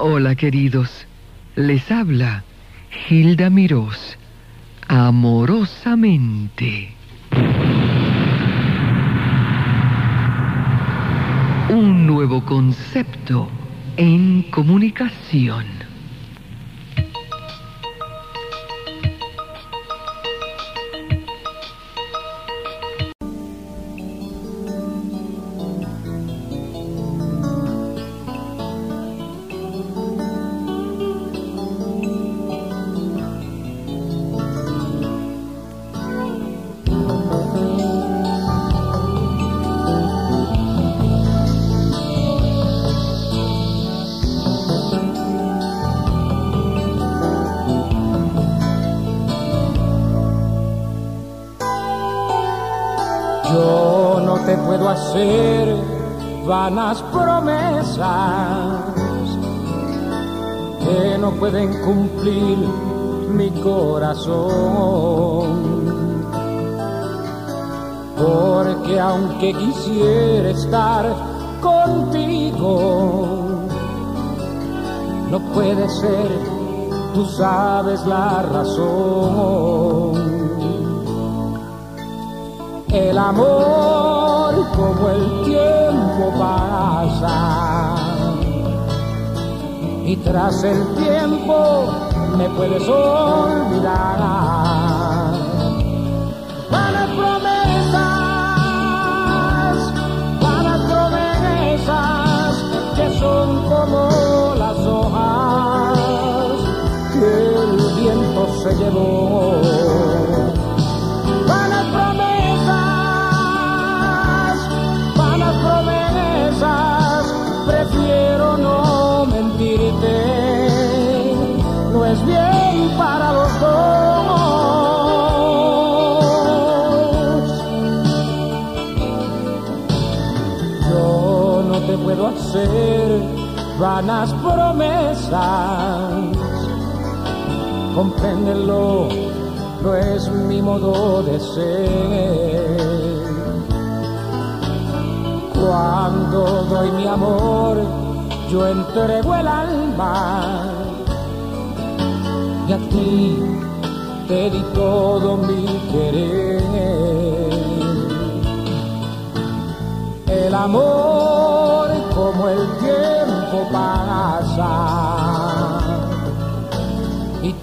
Hola queridos, les habla Hilda Mirós, amorosamente. Un nuevo concepto en comunicación. Vanas promesas que no pueden cumplir mi corazón. Porque aunque quisiera estar contigo, no puede ser, tú sabes la razón. El amor como el tiempo pasa y tras el tiempo me puedes olvidar. Para promesas, para promesas que son como las hojas que el viento se llevó hacer vanas promesas, compréndelo, no es mi modo de ser. Cuando doy mi amor, yo entrego el alma. Y a ti te di todo mi querer. El amor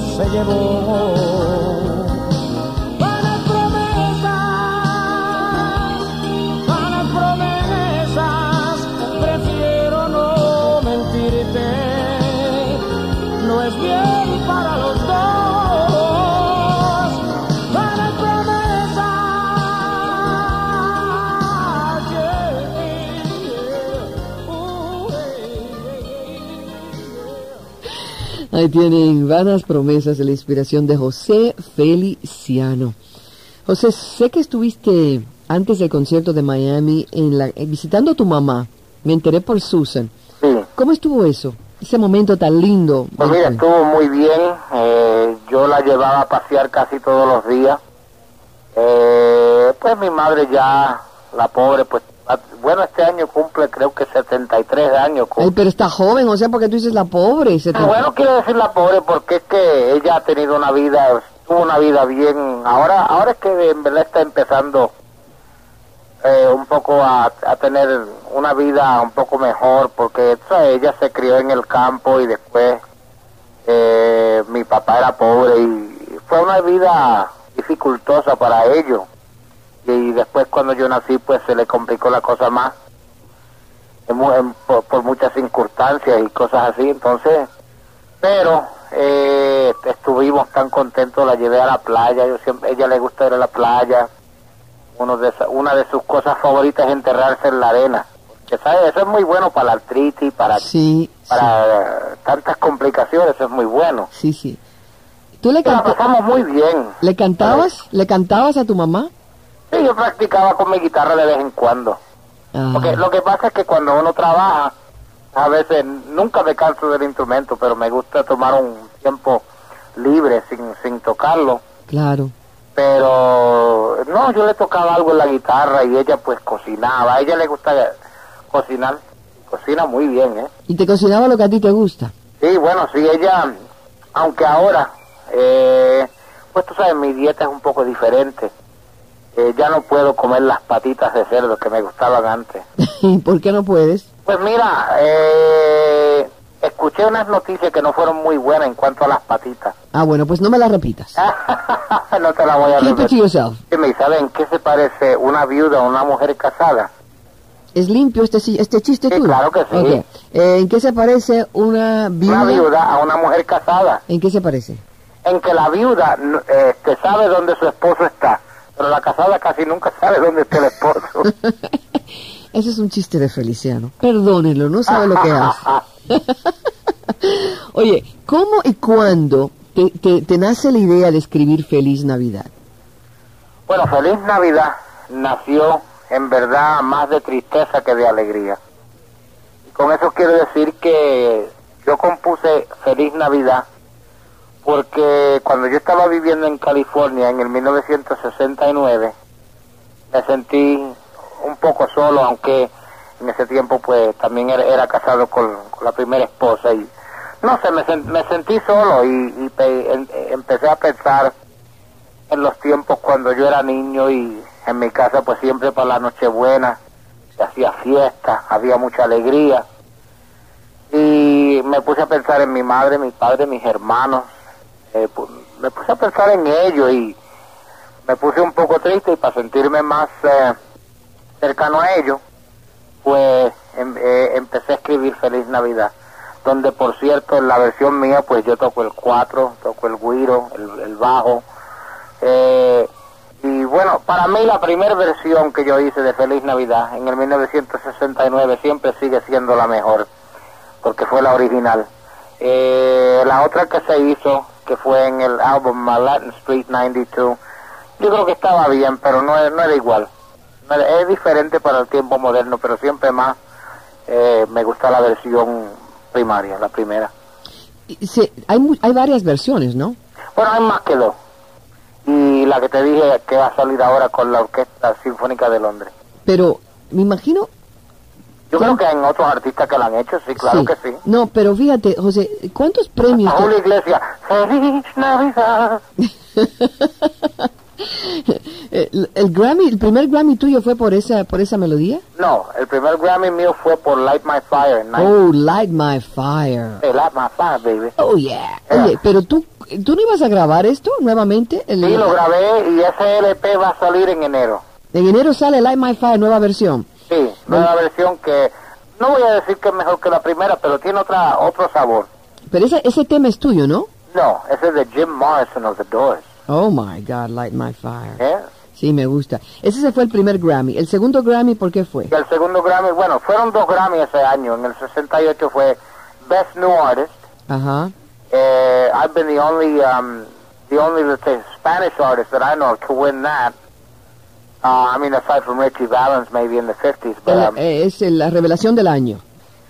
se llevó. Ahí tienen vanas promesas de la inspiración de José Feliciano. José, sé que estuviste antes del concierto de Miami en la, eh, visitando a tu mamá. Me enteré por Susan. Sí. ¿Cómo estuvo eso? Ese momento tan lindo. Pues mira, estuvo muy bien. Eh, yo la llevaba a pasear casi todos los días. Eh, pues mi madre ya la pobre, pues, bueno, este año cumple creo que 73 años. Ay, pero está joven, o sea, porque tú dices la pobre. te- Bueno, quiero decir la pobre porque es que ella ha tenido una vida, tuvo una vida bien. Ahora, ahora es que en verdad está empezando eh, un poco a, a tener una vida un poco mejor porque tú sabes, ella se crió en el campo y después eh, mi papá era pobre y fue una vida dificultosa para ellos. Y después cuando yo nací pues se le complicó la cosa más en en- por, por muchas circunstancias y cosas así. Entonces, pero eh, estuvimos tan contentos, la llevé a la playa, yo siempre, ella le gusta ir a la playa. Uno de una de sus cosas favoritas es enterrarse en la arena. Que sabe, eso es muy bueno para la artritis, para, Sí, para tantas complicaciones, eso es muy bueno. sí, sí. ¿Tú le, La canta- pasamos muy bien. le cantabas? ¿Le cantabas a tu mamá? Sí, yo practicaba con mi guitarra de vez en cuando. Ah, Porque lo que pasa es que cuando uno trabaja, a veces nunca me canso del instrumento, pero me gusta tomar un tiempo libre sin, sin tocarlo. Claro. Pero no, yo le tocaba algo en la guitarra y ella pues cocinaba. A ella le gusta cocinar. Cocina muy bien, ¿eh? ¿Y te cocinaba lo que a ti te gusta? Sí, bueno, sí, ella, aunque ahora, eh, pues tú sabes, mi dieta es un poco diferente. Eh, ya no puedo comer las patitas de cerdo que me gustaban antes. ¿Por qué no puedes? Pues mira, eh, escuché unas noticias que no fueron muy buenas en cuanto a las patitas. Ah, bueno, pues no me la repitas. no te la voy a Keep it to repetir. yourself. Dime, ¿y ¿saben qué se parece una viuda a una mujer casada? ¿Es limpio este, este chiste Sí, tuyo? claro que sí. Eh, ¿En qué se parece una viuda? Una viuda a una mujer casada. ¿En qué se parece? En que la viuda este, sabe dónde su esposo está, pero la casada casi nunca sabe dónde está el esposo. Ese es un chiste de Feliciano. Perdónenlo, no sabe lo que hace. Oye, ¿cómo y cuándo te, te- te nace la idea de escribir Feliz Navidad? Bueno, Feliz Navidad nació en verdad más de tristeza que de alegría. Y con eso quiero decir que yo compuse Feliz Navidad porque cuando yo estaba viviendo en California en el 1969 me sentí un poco solo, aunque en ese tiempo pues también era, casado con, la primera esposa y no sé, me, sen- me sentí solo y, y pe- em- empecé a pensar en los tiempos cuando yo era niño y en mi casa pues siempre para la Nochebuena se hacía fiesta, había mucha alegría. Y me puse a pensar en mi madre, mi padre, mis hermanos, eh, pu- me puse a pensar en ellos y me puse un poco triste y para sentirme más eh, cercano a ellos pues em- eh, empecé a escribir Feliz Navidad donde por cierto en la versión mía pues yo toco el cuatro, toco el guiro, el, el bajo eh, y bueno, para mí la primera versión que yo hice de Feliz Navidad en el 1969 siempre sigue siendo la mejor, porque fue la original. Eh, la otra que se hizo, que fue en el álbum Latin Street 92, yo creo que estaba bien, pero no, no era igual. No era- es diferente para el tiempo moderno, pero siempre más eh, me gusta la versión primaria, la primera. Y se- hay, hay varias versiones, ¿no? Bueno, hay más que dos. Y la que te dije que va a salir ahora con la Orquesta Sinfónica de Londres. Pero me imagino... Yo ¿Cuál? creo que hay otros artistas que la han hecho, sí, claro que sí. No, pero fíjate, José, ¿cuántos premios... Julio Iglesias, ¡Feliz Navidad! el, el Grammy, el primer Grammy tuyo fue por esa, por esa melodía? No, el primer Grammy mío fue por Light My Fire. en Oh, Light My Fire. Hey, Light My Fire, baby. Oh, yeah. Oye, pero tú, ¿tú no ibas a grabar esto nuevamente? El- Sí, lo grabé y ese LP va a salir en enero. En enero sale Light My Fire, nueva versión. Nueva versión que no voy a decir que es mejor que la primera, pero tiene otra otro sabor. Pero ese, ese tema es tuyo, ¿no? No, ese es de Jim Morrison of The Doors. Oh, my God, Light My Fire. ¿eh? Sí, me gusta. Ese se fue el primer Grammy. El segundo Grammy, ¿por qué fue? El segundo Grammy, bueno, fueron dos Grammy ese año. En el 68 fue Best New Artist. Ajá. Uh, I've been the only, um, the only, Spanish artist that I know to win that. Uh, I mean, aside from Richie Valens, maybe in the 50s, but El- um, eh, es la revelación del año.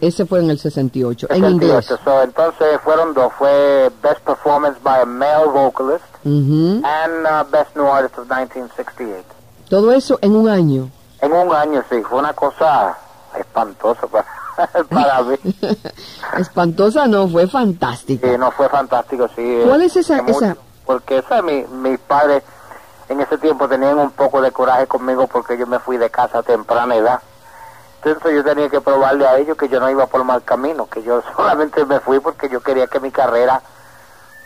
Ese fue en el 68, en inglés. 68. So, entonces fueron dos. Fue Best Performance by a Male Vocalist Ujú. and uh, Best New Artist of 1968. Todo eso en un año. En un año, sí, fue una cosa espantosa para, para mí. Espantosa no, fue fantástica. Sí, no fue fantástico, sí. ¿Cuál es esa- mucho, esa? Porque esa, mi, mis padres en ese tiempo tenían un poco de coraje conmigo porque yo me fui de casa a temprana edad. Entonces yo tenía que probarle a ellos que yo no iba por mal camino, que yo solamente me fui porque yo quería que mi carrera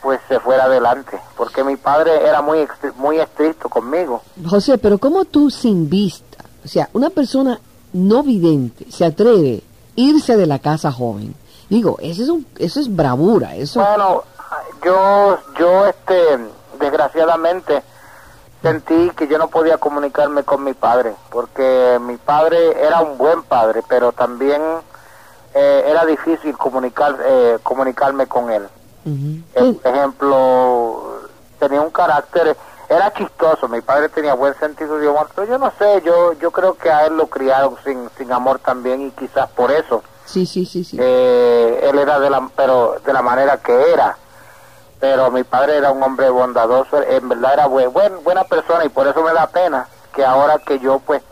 pues se fuera adelante, porque mi padre era muy muy estricto conmigo. José, pero ¿cómo tú sin vista, o sea, una persona no vidente se atreve a irse de la casa joven? Digo, eso es, un, eso es bravura, eso... Bueno, yo, yo, este, desgraciadamente sentí que yo no podía comunicarme con mi padre, porque mi padre era un buen padre, pero también eh, era difícil comunicar, eh, comunicarme con él. Eh, Por ejemplo, tenía un carácter, era chistoso, mi padre tenía buen sentido de humor, pero yo no sé, yo, yo creo que a él lo criaron sin, sin amor también y quizás por eso Sí, sí, sí, sí. eh, él era de la pero de la manera que era pero mi padre era un hombre bondadoso en verdad era buen, buen- buena persona y por eso me da pena que ahora que yo pues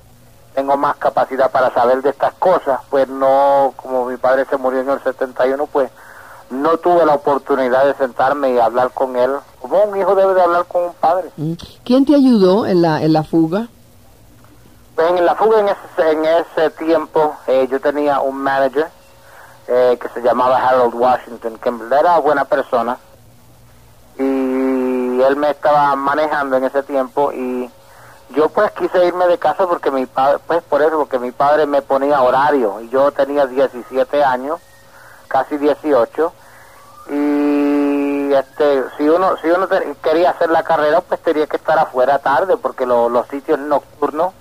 tengo más capacidad para saber de estas cosas pues no como mi padre se murió en el 71 pues no tuve la oportunidad de sentarme y hablar con él como un hijo debe de hablar con un padre Mm. ¿Quién te ayudó en la, en la fuga? Pues en la fuga en ese, en ese tiempo eh, yo tenía un manager eh, que se llamaba Harold Washington, que en verdad era buena persona. Él me estaba manejando en ese tiempo y yo pues quise irme de casa porque mi padre, pues por eso, porque mi padre me ponía horario y yo tenía 17 años, casi 18 y este si uno si uno quería hacer la carrera pues tenía que estar afuera tarde porque lo- los sitios nocturnos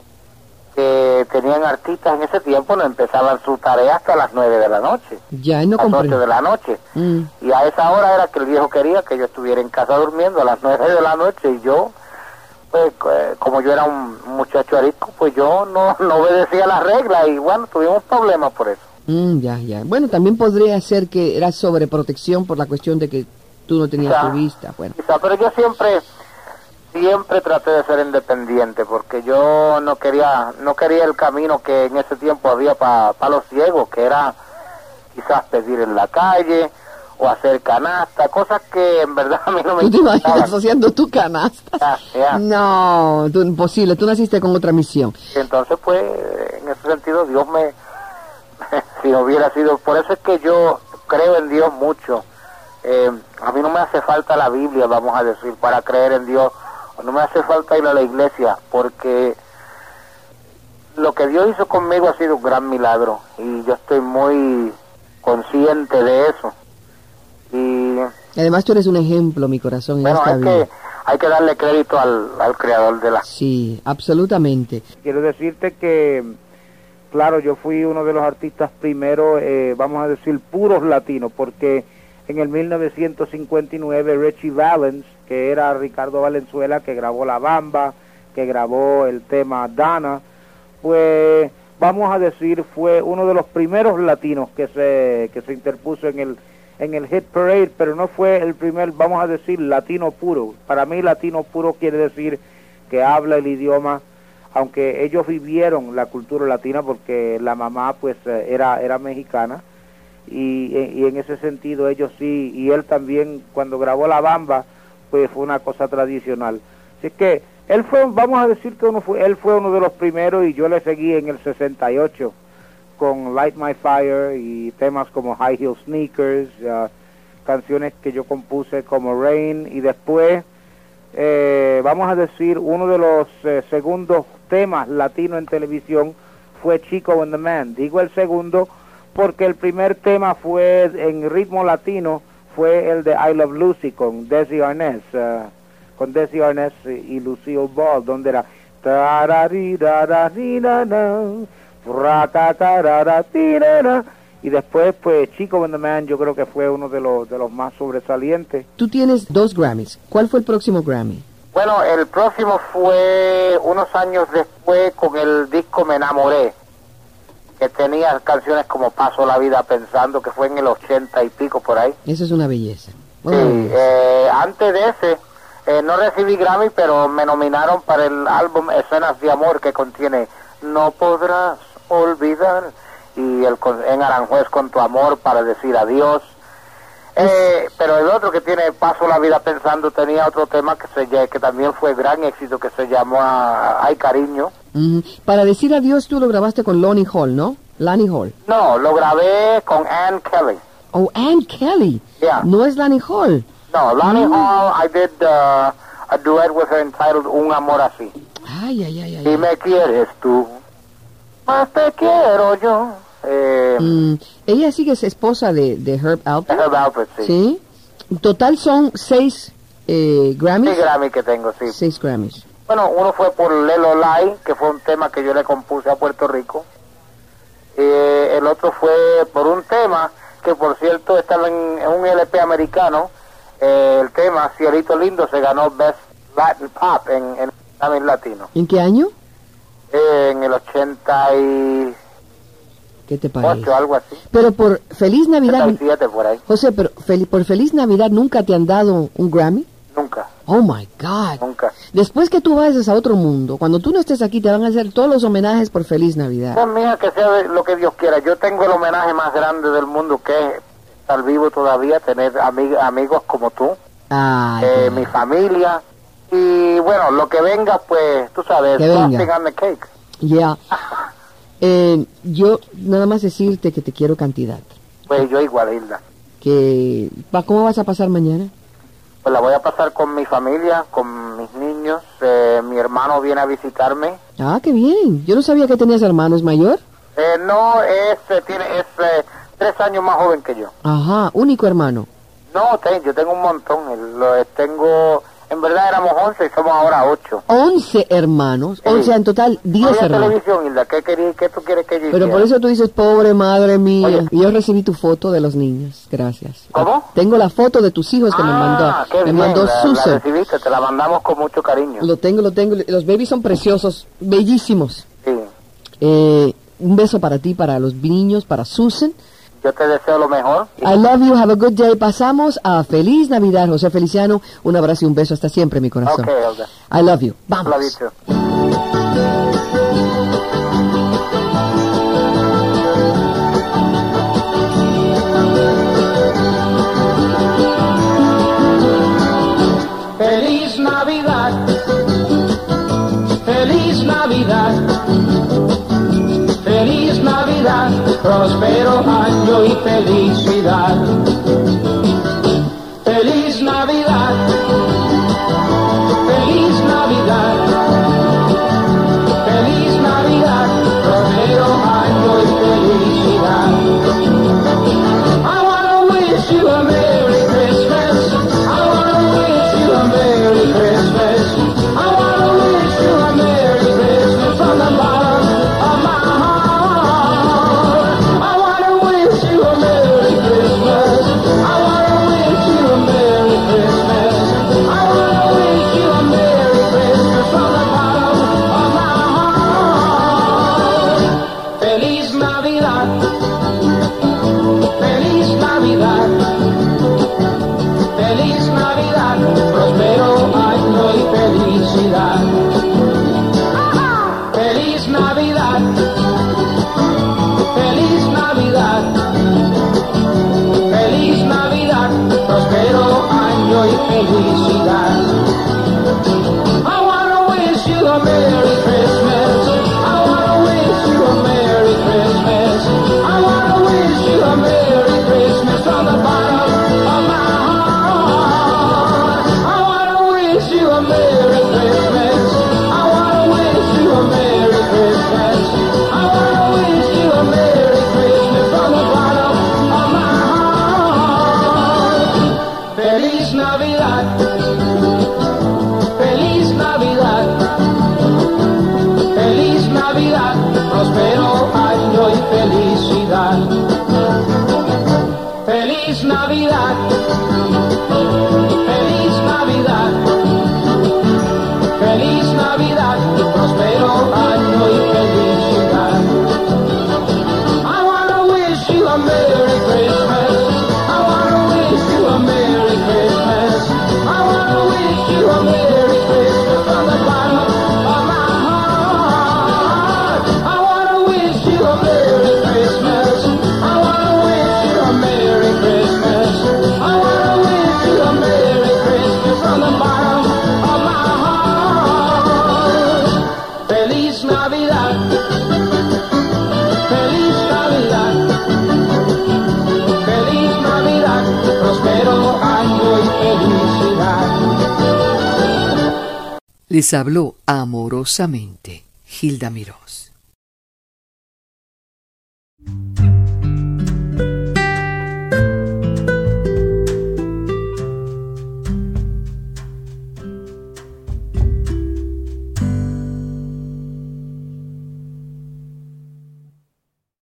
que tenían artistas en ese tiempo no empezaban su tarea hasta las 9 de la noche, Ya, no las 8 de la noche. Mm. Y a esa hora era que el viejo quería que yo estuviera en casa durmiendo a las 9 de la noche y yo, pues eh, como yo era un muchacho arisco, pues yo no, no obedecía las reglas y bueno, tuvimos problemas por eso. Mm, ya, ya. Bueno, también podría ser que era sobreprotección por la cuestión de que tú no tenías Quizá. tu vista. Bueno, Quizá, pero yo siempre siempre traté de ser independiente porque yo no quería no quería el camino que en ese tiempo había para los ciegos que era quizás pedir en la calle o hacer canasta cosas que en verdad a mí no me ¿tú te imaginas haciendo tu canasta? No, tú, imposible, tú naciste con otra misión. entonces pues en ese sentido Dios me si no hubiera sido por eso es que yo creo en Dios mucho Eh, a mí no me hace falta la Biblia vamos a decir para creer en Dios no me hace falta ir a la iglesia porque lo que Dios hizo conmigo ha sido un gran milagro y yo estoy muy consciente de eso y Además, tú eres un ejemplo, mi corazón, en bueno esta hay vida. que hay que darle crédito al, al creador de la Sí, absolutamente. Quiero decirte que, claro, yo fui uno de los artistas primeros, eh, vamos a decir, puros latinos, porque en el 1959 Richie Valens, que era Ricardo Valenzuela, que grabó La Bamba, que grabó el tema Dana, pues vamos a decir fue uno de los primeros latinos que se que se interpuso en el en el hit parade, pero no fue el primer, vamos a decir, latino puro. Para mí latino puro quiere decir que habla el idioma, aunque ellos vivieron la cultura latina porque la mamá pues eh, era era mexicana y, y en ese sentido ellos sí y él también cuando grabó La Bamba pues fue una cosa tradicional. Así que él fue, vamos a decir que uno fue, él fue uno de los primeros y yo le seguí en el 68 con Light My Fire y temas como High Heel Sneakers, ah, canciones que yo compuse como Rain y después, eh, vamos a decir, uno de los eh, segundos temas latinos en televisión fue Chico and the Man. Digo el segundo porque el primer tema fue en ritmo latino, fue el de I Love Lucy con Desi Arnaz, ah, con Desi Arnaz y Lucille Ball, donde era y después pues Chico and the Man yo creo que fue uno de los de los más sobresalientes. Tú tienes dos Grammys. ¿Cuál fue el próximo Grammy? Bueno, el próximo fue unos años después con el disco Me Enamoré, que tenía canciones como Paso la Vida Pensando, que fue en el ochenta y pico por ahí. Eso es una belleza. Sí, belleza. eh, antes de ese, eh, no recibí Grammy, pero me nominaron para el álbum Escenas de Amor, que contiene no podrás olvidar. Y el en Aranjuez con tu amor para decir adiós. Eh, pero el otro que tiene Paso la vida pensando tenía otro tema que se que también fue gran éxito que se llamó ah, Ay cariño. Para decir adiós tú lo grabaste con Lonnie Hall, ¿no? Lani Hall. No, lo grabé con Ann Kelly. Oh, Ann Kelly. Yeah. No es Lani Hall. No, Lonnie Hall, I did uh, a duet with her entitled Un amor así. Ay, ay, ay, ay. Si me quieres tú, más te quiero yo. Eh, Mm, ella sí que es esposa de, de Herb Alpert. Herb Alpert, sí. Sí. Total son seis eh, Sí, Grammys. Grammy que tengo, sí. Seis Grammys. Bueno, uno fue por Lelo Lai, que fue un tema que yo le compuse a Puerto Rico. Eh, el otro fue por un tema que, por cierto, estaba en, en un LP americano. Eh, el tema, Cielito Lindo, se ganó Best Latin Pop en, en Grammy Latino. ¿En qué año? Eh, en el 88, ¿Qué te parece? algo así. Pero por Feliz Navidad, 87 por ahí. José, pero fel- por Feliz Navidad nunca te han dado un Grammy. Nunca, Oh my God. nunca. Después que tú vayas a otro mundo, cuando tú no estés aquí, te van a hacer todos los homenajes por Feliz Navidad. Pues mija, que sea lo que Dios quiera. Yo tengo el homenaje más grande del mundo que es estar vivo todavía, tener ami- amigos como tú, Ay, eh, mi familia. Y bueno, lo que venga, pues, tú sabes, Que venga. on the cake. ya. Eh, yo nada más decirte que te quiero cantidad. Pues yo igual, Hilda. Que, ¿Cómo vas a pasar mañana? Pues la voy a pasar con mi familia, con mis niños. eh, mi hermano viene a visitarme. Ah, qué bien. Yo no sabía que tenías hermanos mayor. Eh, no, es, eh, tiene, es eh, tres años más joven que yo. Ajá, único hermano. No, te- yo tengo un montón. el- lo- eh, tengo, en verdad éramos 11 y somos ahora 8. Once hermanos. Sí. O sea, en total, diez Había hermanos. televisión, Hilda. ¿Qué, querí- qué tú quieres que yo Pero hiciera? por eso tú dices, pobre madre mía. Oye. Yo recibí tu foto de los niños. Gracias. ¿Cómo? Tengo la foto de tus hijos que me mandó. Ah, qué me bien, mandó la, la Susan. recibiste, te la mandamos con mucho cariño. Lo tengo, lo tengo. Los babies son preciosos, bellísimos. Sí, Eh, un beso para ti, para los niños, para Susan. Yo te deseo lo mejor. I love you, have a good day. Pasamos a Feliz Navidad, José Feliciano. Un abrazo y un beso hasta siempre, mi corazón. I love you. Vamos. Love you too. Próspero año y. Feliz Les habló amorosamente Hilda Mirós.